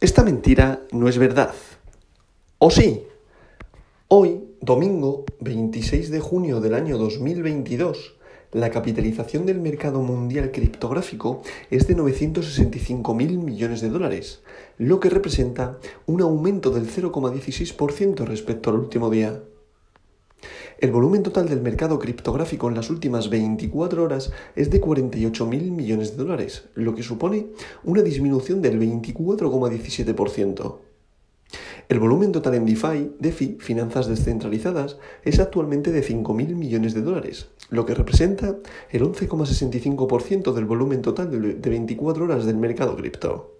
Esta mentira no es verdad. ¿O sí? Hoy, domingo 26 de junio del año 2022, la capitalización del mercado mundial criptográfico es de 965 mil millones de dólares, lo que representa un aumento del 0,16% respecto al último día. El volumen total del mercado criptográfico en las últimas 24 horas es de 48.000 millones de dólares, lo que supone una disminución del 24,17%. El volumen total en DeFi, DeFi, finanzas descentralizadas, es actualmente de 5.000 millones de dólares, lo que representa el 11,65% del volumen total de 24 horas del mercado cripto.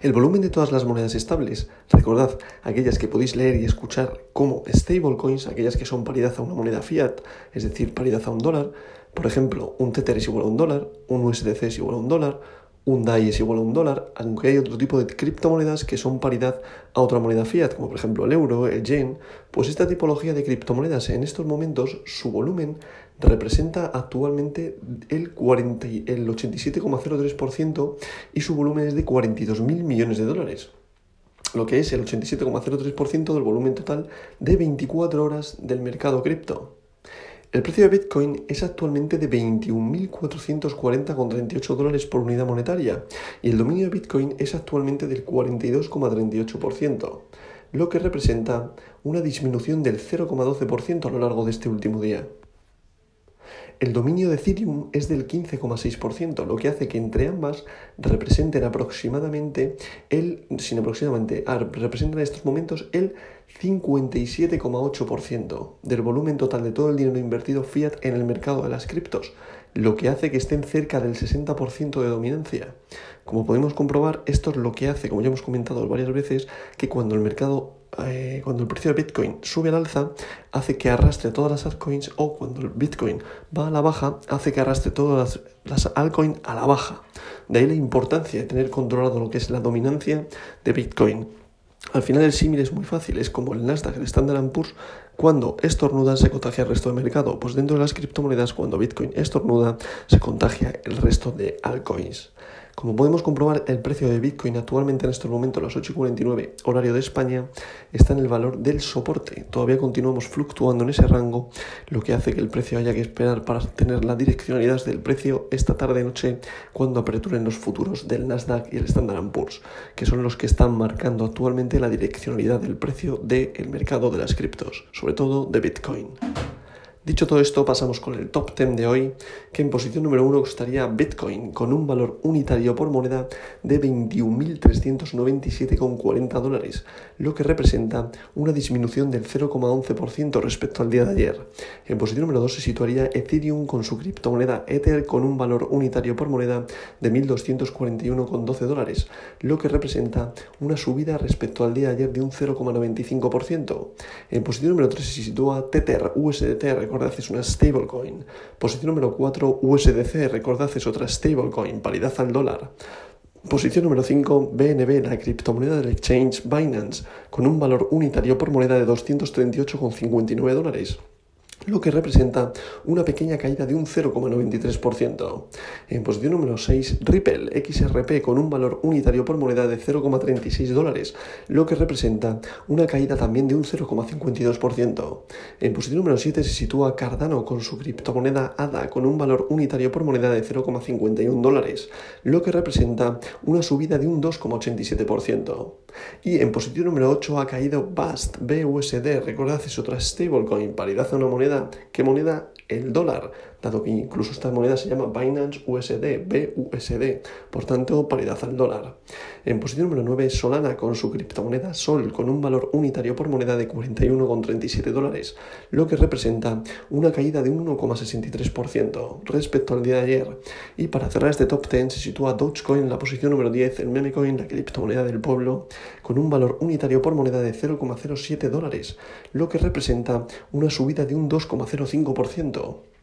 El volumen de todas las monedas estables, recordad, aquellas que podéis leer y escuchar como stablecoins, aquellas que son paridad a una moneda fiat, es decir, paridad a un dólar, por ejemplo, un Tether es igual a un dólar, un USDC es igual a un dólar, un DAI es igual a un dólar, aunque hay otro tipo de criptomonedas que son paridad a otra moneda fiat, como por ejemplo el euro, el yen, pues esta tipología de criptomonedas en estos momentos, su volumen representa actualmente el, 40, el 87,03% y su volumen es de 42.000 millones de dólares lo que es el 87,03% del volumen total de 24 horas del mercado cripto. El precio de Bitcoin es actualmente de 21.440,38 dólares por unidad monetaria y el dominio de Bitcoin es actualmente del 42,38%, lo que representa una disminución del 0,12% a lo largo de este último día. El dominio de Ethereum es del 15,6%, lo que hace que entre ambas representen aproximadamente el, sin aproximadamente, en estos momentos el 57,8% del volumen total de todo el dinero invertido fiat en el mercado de las criptos, lo que hace que estén cerca del 60% de dominancia. Como podemos comprobar, esto es lo que hace, como ya hemos comentado varias veces, que cuando el mercado eh, cuando el precio de Bitcoin sube al alza, hace que arrastre todas las altcoins o cuando el Bitcoin va a la baja, hace que arrastre todas las, las altcoins a la baja. De ahí la importancia de tener controlado lo que es la dominancia de Bitcoin. Al final el símil es muy fácil, es como el Nasdaq, el Standard Poor's, cuando estornuda se contagia el resto del mercado. Pues dentro de las criptomonedas, cuando Bitcoin estornuda, se contagia el resto de altcoins. Como podemos comprobar, el precio de Bitcoin actualmente en estos momentos, las 8.49 horario de España, está en el valor del soporte. Todavía continuamos fluctuando en ese rango, lo que hace que el precio haya que esperar para tener la direccionalidad del precio esta tarde-noche cuando aperturen los futuros del Nasdaq y el Standard Poor's, que son los que están marcando actualmente la direccionalidad del precio del mercado de las criptos, sobre todo de Bitcoin. Dicho todo esto, pasamos con el top 10 de hoy, que en posición número 1 estaría Bitcoin, con un valor unitario por moneda de 21.397,40 dólares, lo que representa una disminución del 0,11% respecto al día de ayer. En posición número 2 se situaría Ethereum con su criptomoneda Ether con un valor unitario por moneda de 1.241,12 dólares, lo que representa una subida respecto al día de ayer de un 0,95%. En posición número 3 se sitúa Tether USDT, recordad es una stablecoin. Posición número 4, USDC, recordad es otra stablecoin, paridad al dólar. Posición número 5, BNB, la criptomoneda del exchange Binance, con un valor unitario por moneda de 238,59 dólares lo que representa una pequeña caída de un 0,93%. En posición número 6, Ripple XRP con un valor unitario por moneda de 0,36 dólares, lo que representa una caída también de un 0,52%. En posición número 7 se sitúa Cardano con su criptomoneda ADA con un valor unitario por moneda de 0,51 dólares, lo que representa una subida de un 2,87%. Y en posición número 8 ha caído BUSD, BUSD, recordad es otra stablecoin, paridad a una moneda. ¿Qué moneda? El dólar, dado que incluso esta moneda se llama Binance USD, BUSD, por tanto, paridad al dólar. En posición número 9, Solana con su criptomoneda Sol, con un valor unitario por moneda de 41,37 dólares, lo que representa una caída de 1,63% respecto al día de ayer. Y para cerrar este top 10 se sitúa Dogecoin en la posición número 10, el memecoin, la criptomoneda del pueblo, con un valor unitario por moneda de 0,07 dólares, lo que representa una subida de un 2,05%.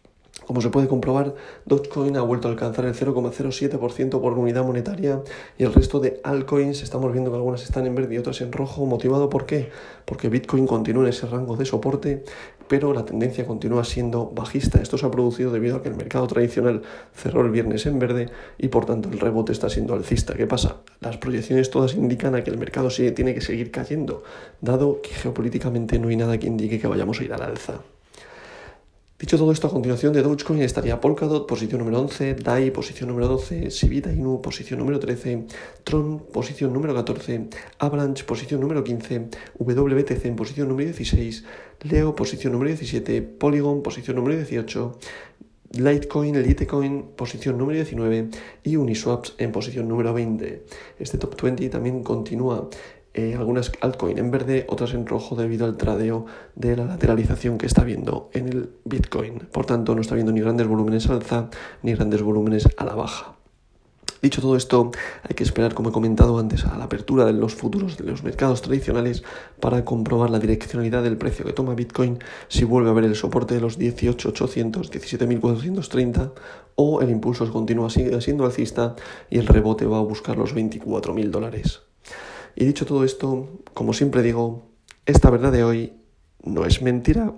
Como se puede comprobar, Dogecoin ha vuelto a alcanzar el 0,07% por unidad monetaria y el resto de altcoins estamos viendo que algunas están en verde y otras en rojo. ¿Motivado por qué? Porque Bitcoin continúa en ese rango de soporte, pero la tendencia continúa siendo bajista. Esto se ha producido debido a que el mercado tradicional cerró el viernes en verde y por tanto el rebote está siendo alcista. ¿Qué pasa? Las proyecciones todas indican a que el mercado tiene que seguir cayendo, dado que geopolíticamente no hay nada que indique que vayamos a ir al alza. Dicho todo esto, a continuación de Dogecoin estaría Polkadot, posición número 11, DAI, posición número 12, Sivita Inu, posición número 13, Tron, posición número 14, Avalanche, posición número 15, WTC en posición número 16, Leo, posición número 17, Polygon, posición número 18, Litecoin, Litecoin, posición número 19 y Uniswaps en posición número 20. Este top 20 también continúa eh, algunas altcoins en verde, otras en rojo debido al tradeo de la lateralización que está viendo en el Bitcoin. Por tanto, no está viendo ni grandes volúmenes alza ni grandes volúmenes a la baja. Dicho todo esto, hay que esperar, como he comentado antes, a la apertura de los futuros de los mercados tradicionales para comprobar la direccionalidad del precio que toma Bitcoin si vuelve a ver el soporte de los 18.800, 17.430 o el impulso continúa siendo alcista y el rebote va a buscar los 24.000 dólares. Y dicho todo esto, como siempre digo, esta verdad de hoy no es mentira,